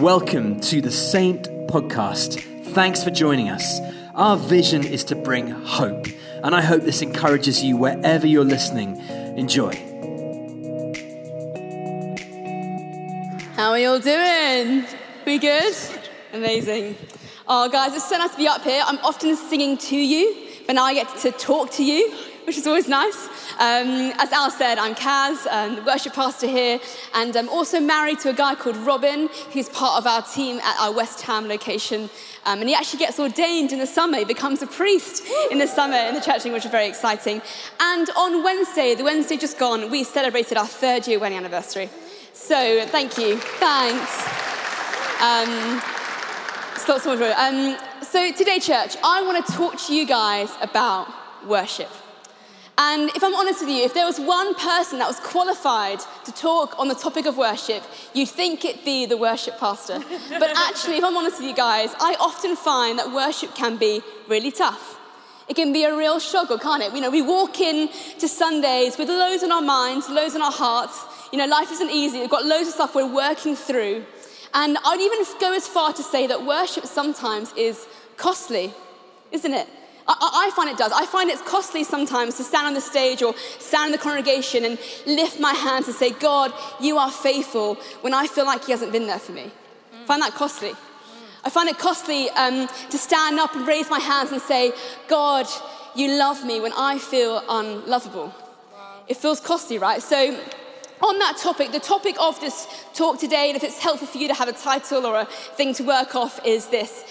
Welcome to the Saint Podcast. Thanks for joining us. Our vision is to bring hope, and I hope this encourages you wherever you're listening. Enjoy. How are you all doing? We good? Amazing. Oh, guys, it's so nice to be up here. I'm often singing to you, but now I get to talk to you, which is always nice. Um, as Al said, I'm Kaz, um, the worship pastor here, and I'm also married to a guy called Robin, who's part of our team at our West Ham location. Um, and he actually gets ordained in the summer. He becomes a priest in the summer in the church, which is very exciting. And on Wednesday, the Wednesday just gone, we celebrated our third year wedding anniversary. So thank you. Thanks. Um, um, so today, church, I want to talk to you guys about worship. And if I'm honest with you, if there was one person that was qualified to talk on the topic of worship, you'd think it'd be the worship pastor. But actually, if I'm honest with you guys, I often find that worship can be really tough. It can be a real struggle, can't it? You know, we walk in to Sundays with loads on our minds, loads on our hearts. You know, life isn't easy. We've got loads of stuff we're working through. And I'd even go as far to say that worship sometimes is costly, isn't it? I, I, find it does. I find it's costly sometimes to stand on the stage or stand in the congregation and lift my hands and say, God, you are faithful when I feel like He hasn't been there for me. Mm. I find that costly. Mm. I find it costly um, to stand up and raise my hands and say, God, you love me when I feel unlovable. Wow. It feels costly, right? So, on that topic, the topic of this talk today, and if it's helpful for you to have a title or a thing to work off, is this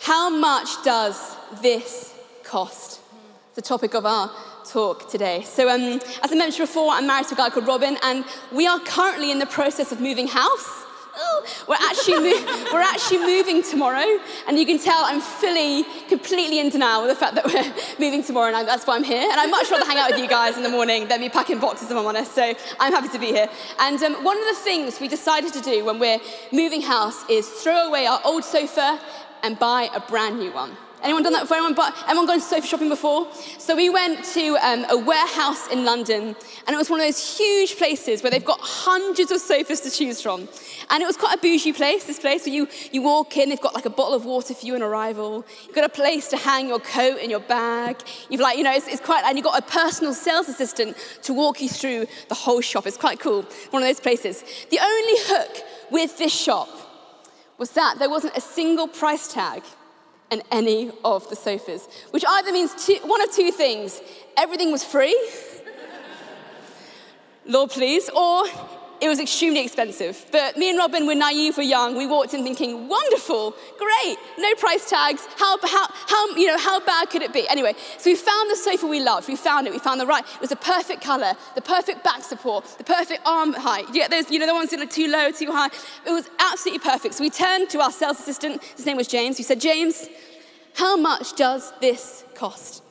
How much does this cost. It's the topic of our talk today. So, um, as I mentioned before, I'm married to a guy called Robin, and we are currently in the process of moving house. we're actually, we're actually moving tomorrow, and you can tell I'm fully, completely in denial with the fact that we're moving tomorrow, and I, that's why I'm here. And I'd much rather hang out with you guys in the morning than be packing boxes, if I'm honest. So I'm happy to be here. And um, one of the things we decided to do when we're moving house is throw away our old sofa and buy a brand new one. Anyone done that before? Anyone, but, anyone gone sofa shopping before? So we went to um, a warehouse in London, and it was one of those huge places where they've got hundreds of sofas to choose from. And it was quite a bougie place, this place, where you, you walk in, they've got like a bottle of water for you on arrival. You've got a place to hang your coat and your bag. You've like, you know, it's, it's quite, and you've got a personal sales assistant to walk you through the whole shop. It's quite cool, one of those places. The only hook with this shop was that there wasn't a single price tag and any of the sofas, which either means two, one of two things. Everything was free, Lord please, or it was extremely expensive. But me and Robin were naive, we're young. We walked in thinking, wonderful, great, no price tags. How, how, how, you know, how bad could it be? Anyway, so we found the sofa we loved. We found it. We found the right. It was the perfect color, the perfect back support, the perfect arm height. You get those, you know, the ones that are too low, too high. It was absolutely perfect. So we turned to our sales assistant. His name was James. We said, James, how much does this cost?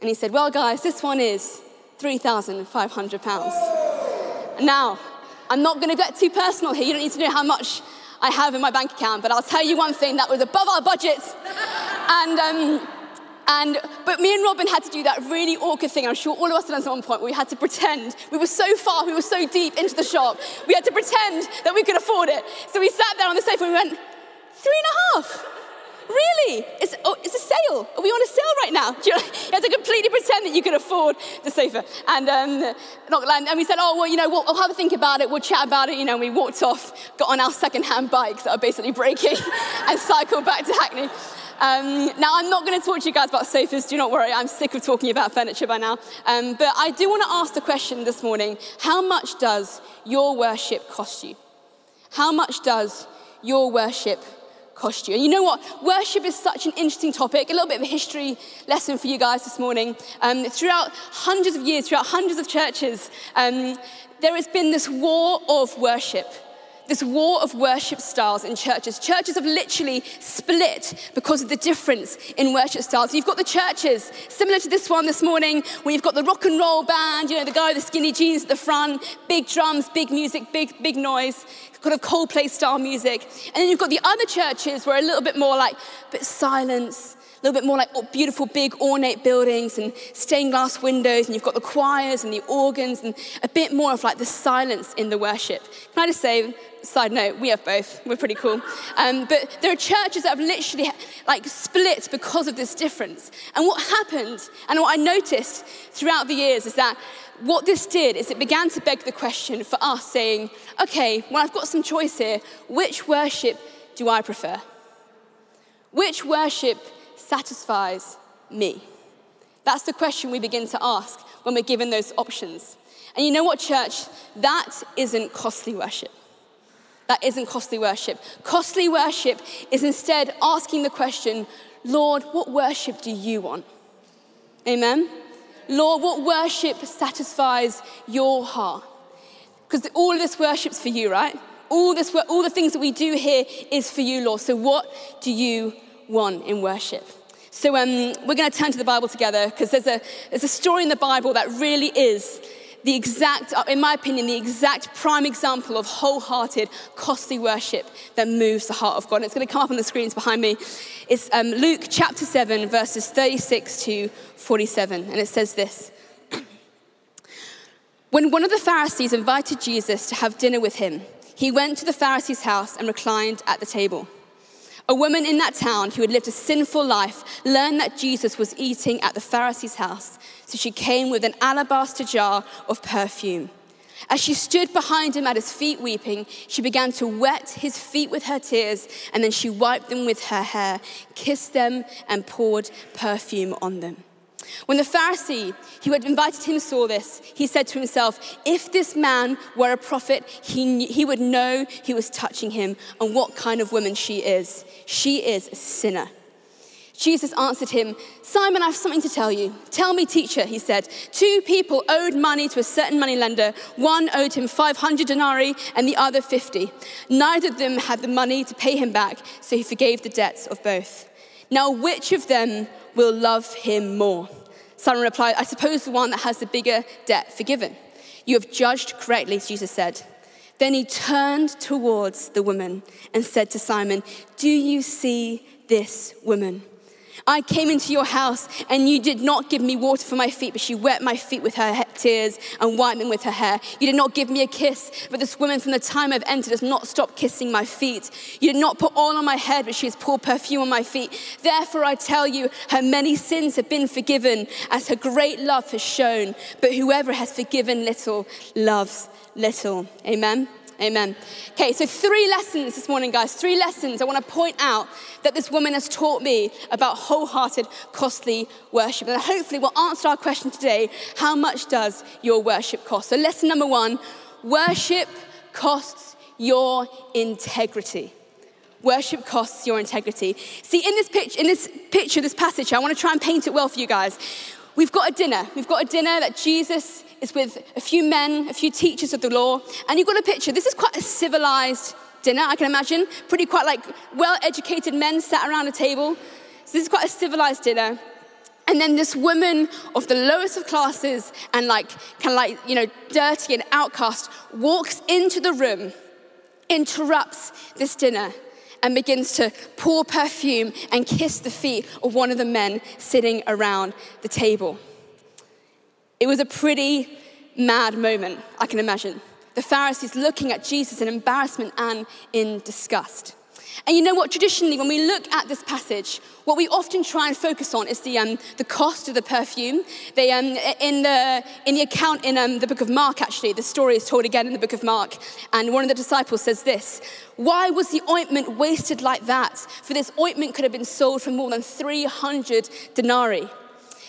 And he said, Well, guys, this one is £3,500. Now, I'm not going to get too personal here. You don't need to know how much I have in my bank account, but I'll tell you one thing that was above our budget. and, um, and, but me and Robin had to do that really awkward thing. I'm sure all of us had done at one point where we had to pretend we were so far, we were so deep into the shop. We had to pretend that we could afford it. So we sat there on the sofa and we went, three and a half. Really? It's, oh, it's a sale. Are we on a sale right now? You, you to completely pretend that you could afford the sofa. And, um, not, and we said, oh, well, you know, we'll, I'll have a think about it. We'll chat about it. You know, and we walked off, got on our second-hand bikes that are basically breaking and cycled back to Hackney. Um, now, I'm not going to talk to you guys about sofas. Do not worry. I'm sick of talking about furniture by now. Um, but I do want to ask the question this morning how much does your worship cost you? How much does your worship cost you. And you know what? Worship is such an interesting topic. A little bit of a history lesson for you guys this morning. Um, throughout hundreds of years, throughout hundreds of churches, um, there has been this war of worship. This war of worship styles in churches. Churches have literally split because of the difference in worship styles. You've got the churches, similar to this one this morning, where you've got the rock and roll band, you know, the guy with the skinny jeans at the front, big drums, big music, big, big noise kind of Coldplay style music. And then you've got the other churches where a little bit more like, bit silence, A little bit more like beautiful, big, ornate buildings and stained glass windows, and you've got the choirs and the organs, and a bit more of like the silence in the worship. Can I just say, side note, we have both. We're pretty cool. Um, but there are churches that have literally like split because of this difference. And what happened, and what I noticed throughout the years, is that what this did is it began to beg the question for us saying, okay, well, I've got some choice here. Which worship do I prefer? Which worship satisfies me? That's the question we begin to ask when we're given those options. And you know what, church? That isn't costly worship. That isn't costly worship. Costly worship is instead asking the question, Lord, what worship do you want? Amen? Lord, what worship satisfies your heart? Because all of this worship's for you, right? All, this, all the things that we do here is for you, Lord. So, what do you want in worship? So, um, we're going to turn to the Bible together because there's a, there's a story in the Bible that really is the exact, uh, in my opinion, the exact prime example of wholehearted, costly worship that moves the heart of God. And it's going to come up on the screens behind me. It's um, Luke chapter 7, verses 36 to 47. And it says this When one of the Pharisees invited Jesus to have dinner with him, he went to the Pharisee's house and reclined at the table. A woman in that town who had lived a sinful life learned that Jesus was eating at the Pharisee's house, so she came with an alabaster jar of perfume. As she stood behind him at his feet weeping, she began to wet his feet with her tears, and then she wiped them with her hair, kissed them, and poured perfume on them. When the Pharisee who had invited him saw this, he said to himself, If this man were a prophet, he, he would know he was touching him and what kind of woman she is. She is a sinner. Jesus answered him, Simon, I have something to tell you. Tell me, teacher, he said. Two people owed money to a certain moneylender. One owed him 500 denarii and the other 50. Neither of them had the money to pay him back, so he forgave the debts of both. Now, which of them will love him more? Simon replied, I suppose the one that has the bigger debt forgiven. You have judged correctly, Jesus said. Then he turned towards the woman and said to Simon, Do you see this woman? I came into your house and you did not give me water for my feet, but she wet my feet with her tears and wiped them with her hair. You did not give me a kiss, but this woman from the time I've entered has not stopped kissing my feet. You did not put oil on my head, but she has poured perfume on my feet. Therefore, I tell you, her many sins have been forgiven as her great love has shown. But whoever has forgiven little loves little. Amen. Amen. Okay, so three lessons this morning, guys. Three lessons I want to point out that this woman has taught me about wholehearted, costly worship. And hopefully, we'll answer our question today how much does your worship cost? So, lesson number one worship costs your integrity. Worship costs your integrity. See, in this picture, in this picture, this passage, I want to try and paint it well for you guys. We've got a dinner. We've got a dinner that Jesus is with a few men, a few teachers of the law, and you've got a picture. This is quite a civilized dinner, I can imagine. Pretty quite like well educated men sat around a table. So this is quite a civilized dinner. And then this woman of the lowest of classes and like kind of like, you know, dirty and outcast walks into the room, interrupts this dinner, and begins to pour perfume and kiss the feet of one of the men sitting around the table. It was a pretty mad moment, I can imagine. The Pharisees looking at Jesus in embarrassment and in disgust. And you know what? Traditionally, when we look at this passage, what we often try and focus on is the, um, the cost of the perfume. They, um, in, the, in the account in um, the book of Mark, actually, the story is told again in the book of Mark. And one of the disciples says this Why was the ointment wasted like that? For this ointment could have been sold for more than 300 denarii.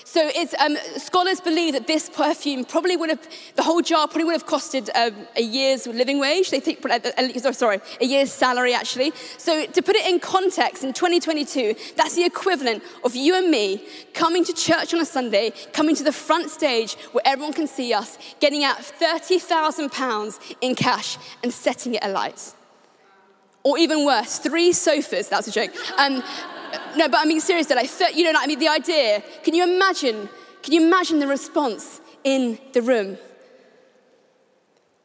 So um, scholars believe that this perfume probably would have, the whole jar probably would have costed um, a year's living wage. They think, uh, sorry, a year's salary actually. So to put it in context, in 2022, that's the equivalent of you and me coming to church on a Sunday, coming to the front stage where everyone can see us, getting out 30,000 pounds in cash and setting it alight. Or even worse, three sofas, that's a joke. Um, no, but I mean, seriously, like, you know, like, I mean, the idea, can you imagine, can you imagine the response in the room?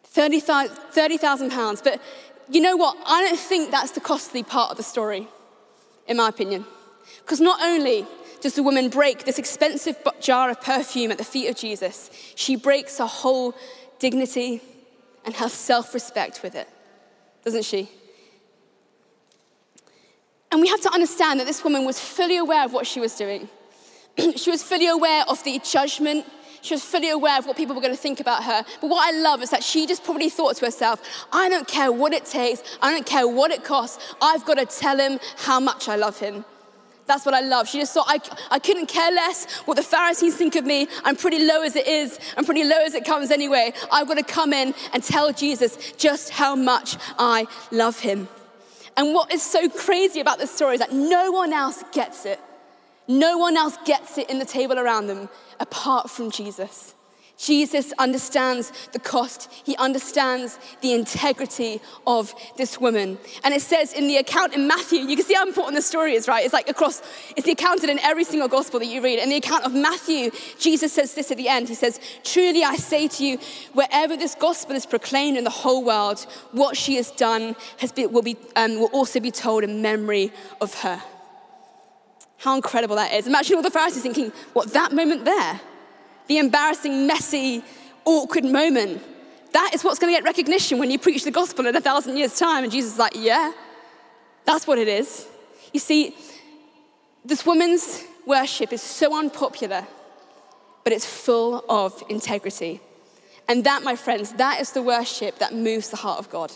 30,000 30, pounds. But you know what? I don't think that's the costly part of the story, in my opinion. Because not only does the woman break this expensive jar of perfume at the feet of Jesus, she breaks her whole dignity and her self respect with it, doesn't she? And we have to understand that this woman was fully aware of what she was doing. she was fully aware of the judgment. She was fully aware of what people were going to think about her. But what I love is that she just probably thought to herself, I don't care what it takes, I don't care what it costs, I've got to tell him how much I love him. That's what I love. She just thought, I, I couldn't care less what the Pharisees think of me. I'm pretty low as it is. I'm pretty low as it comes anyway. I've got to come in and tell Jesus just how much I love him. And what is so crazy about this story is that no one else gets it. No one else gets it in the table around them apart from Jesus. Jesus understands the cost. He understands the integrity of this woman. And it says in the account in Matthew, you can see how important the story is, right? It's like across, it's accounted in every single gospel that you read. In the account of Matthew, Jesus says this at the end. He says, Truly I say to you, wherever this gospel is proclaimed in the whole world, what she has done has been, will, be, um, will also be told in memory of her. How incredible that is. Imagine all the Pharisees thinking, what, that moment there? The embarrassing, messy, awkward moment. That is what's going to get recognition when you preach the gospel in a thousand years' time. And Jesus is like, yeah, that's what it is. You see, this woman's worship is so unpopular, but it's full of integrity. And that, my friends, that is the worship that moves the heart of God.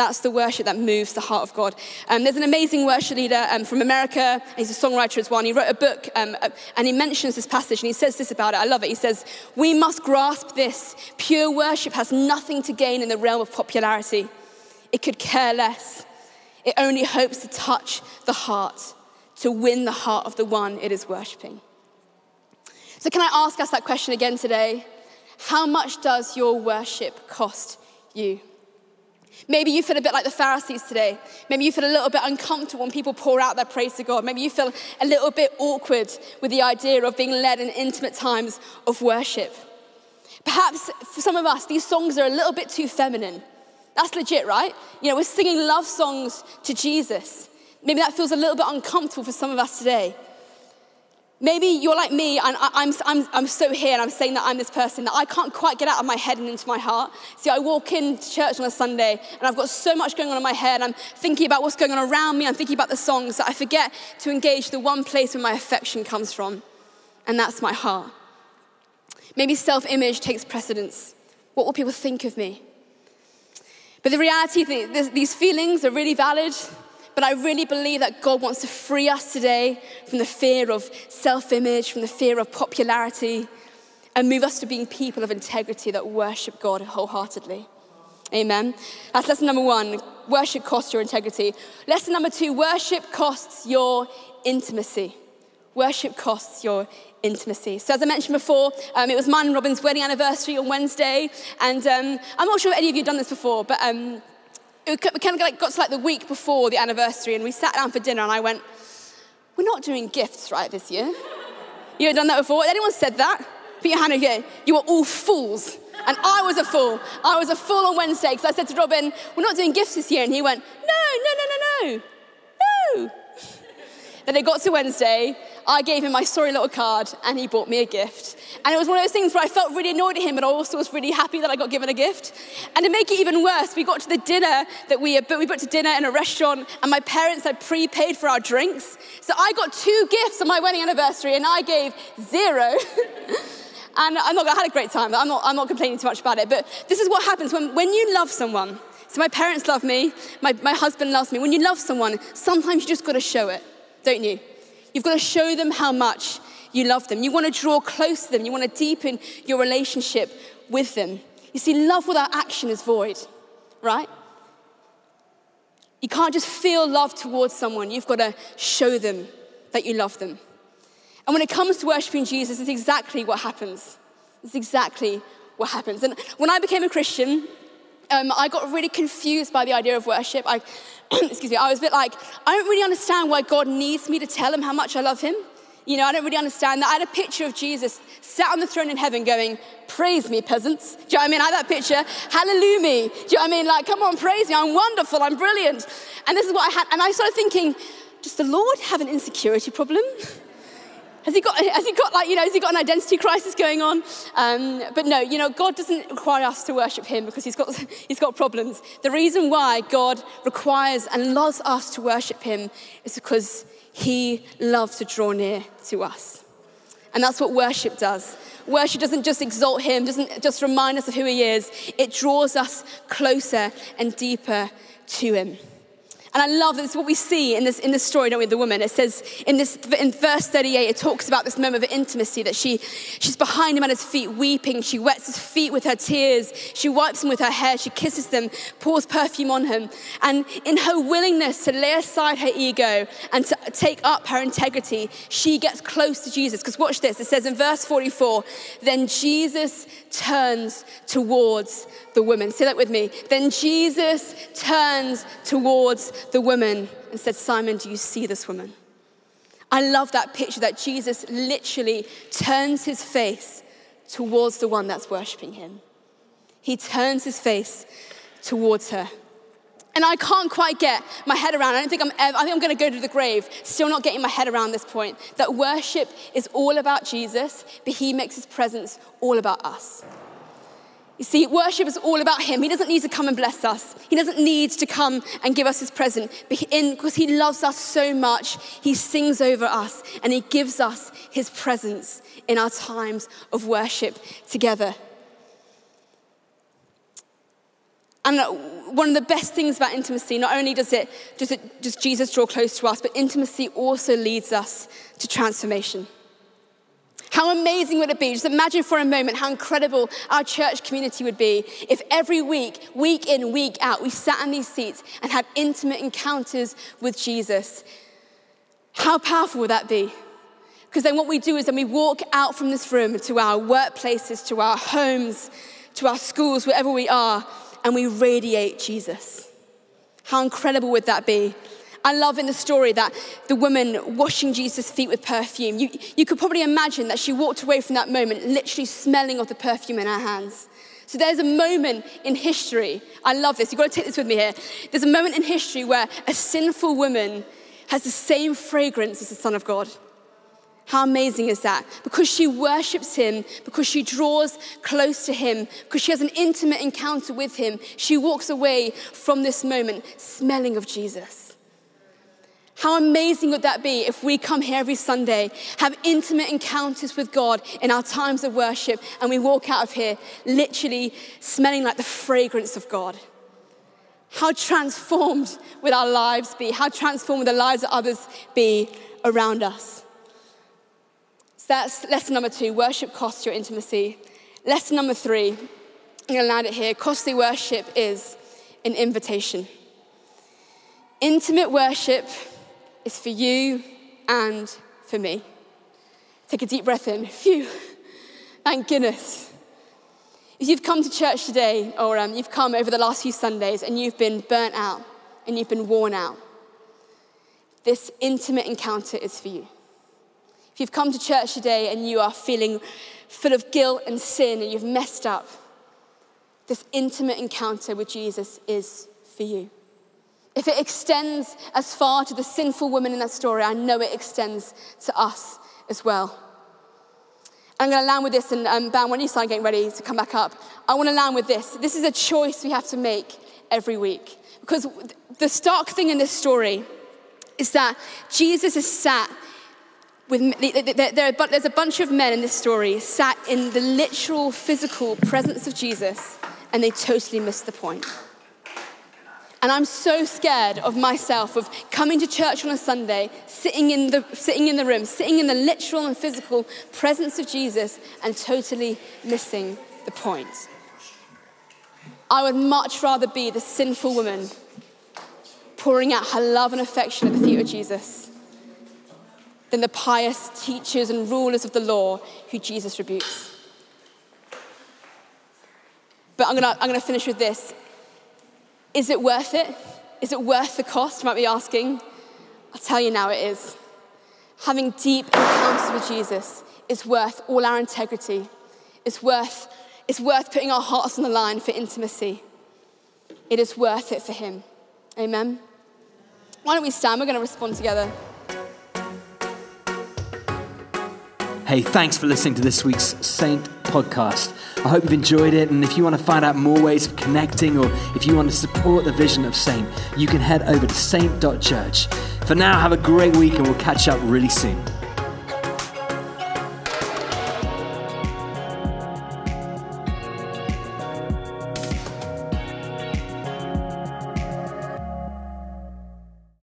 That's the worship that moves the heart of God. Um, there's an amazing worship leader um, from America. He's a songwriter as well. And he wrote a book um, uh, and he mentions this passage and he says this about it. I love it. He says, We must grasp this. Pure worship has nothing to gain in the realm of popularity, it could care less. It only hopes to touch the heart, to win the heart of the one it is worshiping. So, can I ask us that question again today? How much does your worship cost you? Maybe you feel a bit like the Pharisees today. Maybe you feel a little bit uncomfortable when people pour out their praise to God. Maybe you feel a little bit awkward with the idea of being led in intimate times of worship. Perhaps for some of us, these songs are a little bit too feminine. That's legit, right? You know, we're singing love songs to Jesus. Maybe that feels a little bit uncomfortable for some of us today. Maybe you're like me, and I'm, I'm, I'm so here, and I'm saying that I'm this person that I can't quite get out of my head and into my heart. See, I walk into church on a Sunday, and I've got so much going on in my head. And I'm thinking about what's going on around me, I'm thinking about the songs that I forget to engage the one place where my affection comes from, and that's my heart. Maybe self image takes precedence. What will people think of me? But the reality, these feelings are really valid. But I really believe that God wants to free us today from the fear of self image, from the fear of popularity, and move us to being people of integrity that worship God wholeheartedly. Amen. That's lesson number one. Worship costs your integrity. Lesson number two worship costs your intimacy. Worship costs your intimacy. So, as I mentioned before, um, it was mine and Robin's wedding anniversary on Wednesday. And um, I'm not sure if any of you have done this before, but um, we kind of like got to like the week before the anniversary and we sat down for dinner and I went, we're not doing gifts right this year. You ever done that before? Anyone said that? Put your hand again. You were all fools. And I was a fool. I was a fool on Wednesday because I said to Robin, we're not doing gifts this year. And he went, no, no, no, no, no, no. Then it got to Wednesday, I gave him my sorry little card and he bought me a gift. And it was one of those things where I felt really annoyed at him, but I also was really happy that I got given a gift. And to make it even worse, we got to the dinner that we, uh, we booked a dinner in a restaurant and my parents had prepaid for our drinks. So I got two gifts on my wedding anniversary and I gave zero. and I'm not, I had a great time. I'm not, I'm not complaining too much about it. But this is what happens when, when you love someone. So my parents love me, my, my husband loves me. When you love someone, sometimes you just got to show it don't you? You've got to show them how much you love them. You want to draw close to them. You want to deepen your relationship with them. You see, love without action is void, right? You can't just feel love towards someone. You've got to show them that you love them. And when it comes to worshiping Jesus, it's exactly what happens. It's exactly what happens. And when I became a Christian, um, I got really confused by the idea of worship. I, excuse me, I was a bit like, I don't really understand why God needs me to tell him how much I love him. You know, I don't really understand that. I had a picture of Jesus sat on the throne in heaven going, Praise me, peasants. Do you know what I mean? I had that picture. Hallelujah. Do you know what I mean? Like, come on, praise me. I'm wonderful. I'm brilliant. And this is what I had. And I started thinking, does the Lord have an insecurity problem? Has he got, has he got like, you know, has he got an identity crisis going on? Um, but no, you know, God doesn't require us to worship him because he's got, he's got problems. The reason why God requires and loves us to worship him is because he loves to draw near to us. And that's what worship does. Worship doesn't just exalt him, doesn't just remind us of who he is, it draws us closer and deeper to him. And I love this, what we see in this, in this story, don't we, the woman. It says in, this, in verse 38, it talks about this moment of intimacy that she, she's behind him at his feet, weeping. She wets his feet with her tears. She wipes them with her hair. She kisses them, pours perfume on him. And in her willingness to lay aside her ego and to take up her integrity, she gets close to Jesus. Because watch this. It says in verse 44, then Jesus turns towards the woman. Say that with me. Then Jesus turns towards the woman and said, Simon, do you see this woman? I love that picture that Jesus literally turns his face towards the one that's worshiping him. He turns his face towards her. And I can't quite get my head around. I don't think I'm ever, I think I'm going to go to the grave, still not getting my head around this point that worship is all about Jesus, but he makes his presence all about us. You see, worship is all about Him. He doesn't need to come and bless us. He doesn't need to come and give us His present. Because He loves us so much, He sings over us and He gives us His presence in our times of worship together. And uh, one of the best things about intimacy, not only does it, does it does Jesus draw close to us, but intimacy also leads us to transformation. How amazing would it be? Just imagine for a moment how incredible our church community would be if every week, week in, week out, we sat in these seats and had intimate encounters with Jesus. How powerful would that be? Because then what we do is then we walk out from this room to our workplaces, to our homes, to our schools, wherever we are, and we radiate Jesus. How incredible would that be? I love in the story that the woman washing Jesus' feet with perfume, you, you could probably imagine that she walked away from that moment literally smelling of the perfume in her hands. So there's a moment in history, I love this, you've got to take this with me here. There's a moment in history where a sinful woman has the same fragrance as the Son of God. How amazing is that? Because she worships him, because she draws close to him, because she has an intimate encounter with him, she walks away from this moment smelling of Jesus. How amazing would that be if we come here every Sunday, have intimate encounters with God in our times of worship, and we walk out of here literally smelling like the fragrance of God? How transformed would our lives be? How transformed would the lives of others be around us? So that's lesson number two worship costs your intimacy. Lesson number three, I'm going to land it here costly worship is an invitation. Intimate worship is for you and for me. Take a deep breath in. Phew. Thank goodness. If you've come to church today, or um, you've come over the last few Sundays and you've been burnt out and you've been worn out, this intimate encounter is for you. If you've come to church today and you are feeling full of guilt and sin and you've messed up, this intimate encounter with Jesus is for you. If it extends as far to the sinful woman in that story, I know it extends to us as well. I'm going to land with this, and um, Ben, when you start getting ready to come back up, I want to land with this. This is a choice we have to make every week. Because the stark thing in this story is that Jesus is sat with, there's a bunch of men in this story sat in the literal physical presence of Jesus, and they totally missed the point. And I'm so scared of myself, of coming to church on a Sunday, sitting in, the, sitting in the room, sitting in the literal and physical presence of Jesus, and totally missing the point. I would much rather be the sinful woman pouring out her love and affection at the feet of Jesus than the pious teachers and rulers of the law who Jesus rebukes. But I'm I'm gonna finish with this. Is it worth it? Is it worth the cost? You might be asking. I'll tell you now it is. Having deep encounters with Jesus is worth all our integrity. It's worth, it's worth putting our hearts on the line for intimacy. It is worth it for Him. Amen. Why don't we stand? We're going to respond together. Hey, thanks for listening to this week's Saint podcast. I hope you've enjoyed it. And if you want to find out more ways of connecting or if you want to support the vision of Saint, you can head over to saint.church. For now, have a great week and we'll catch up really soon.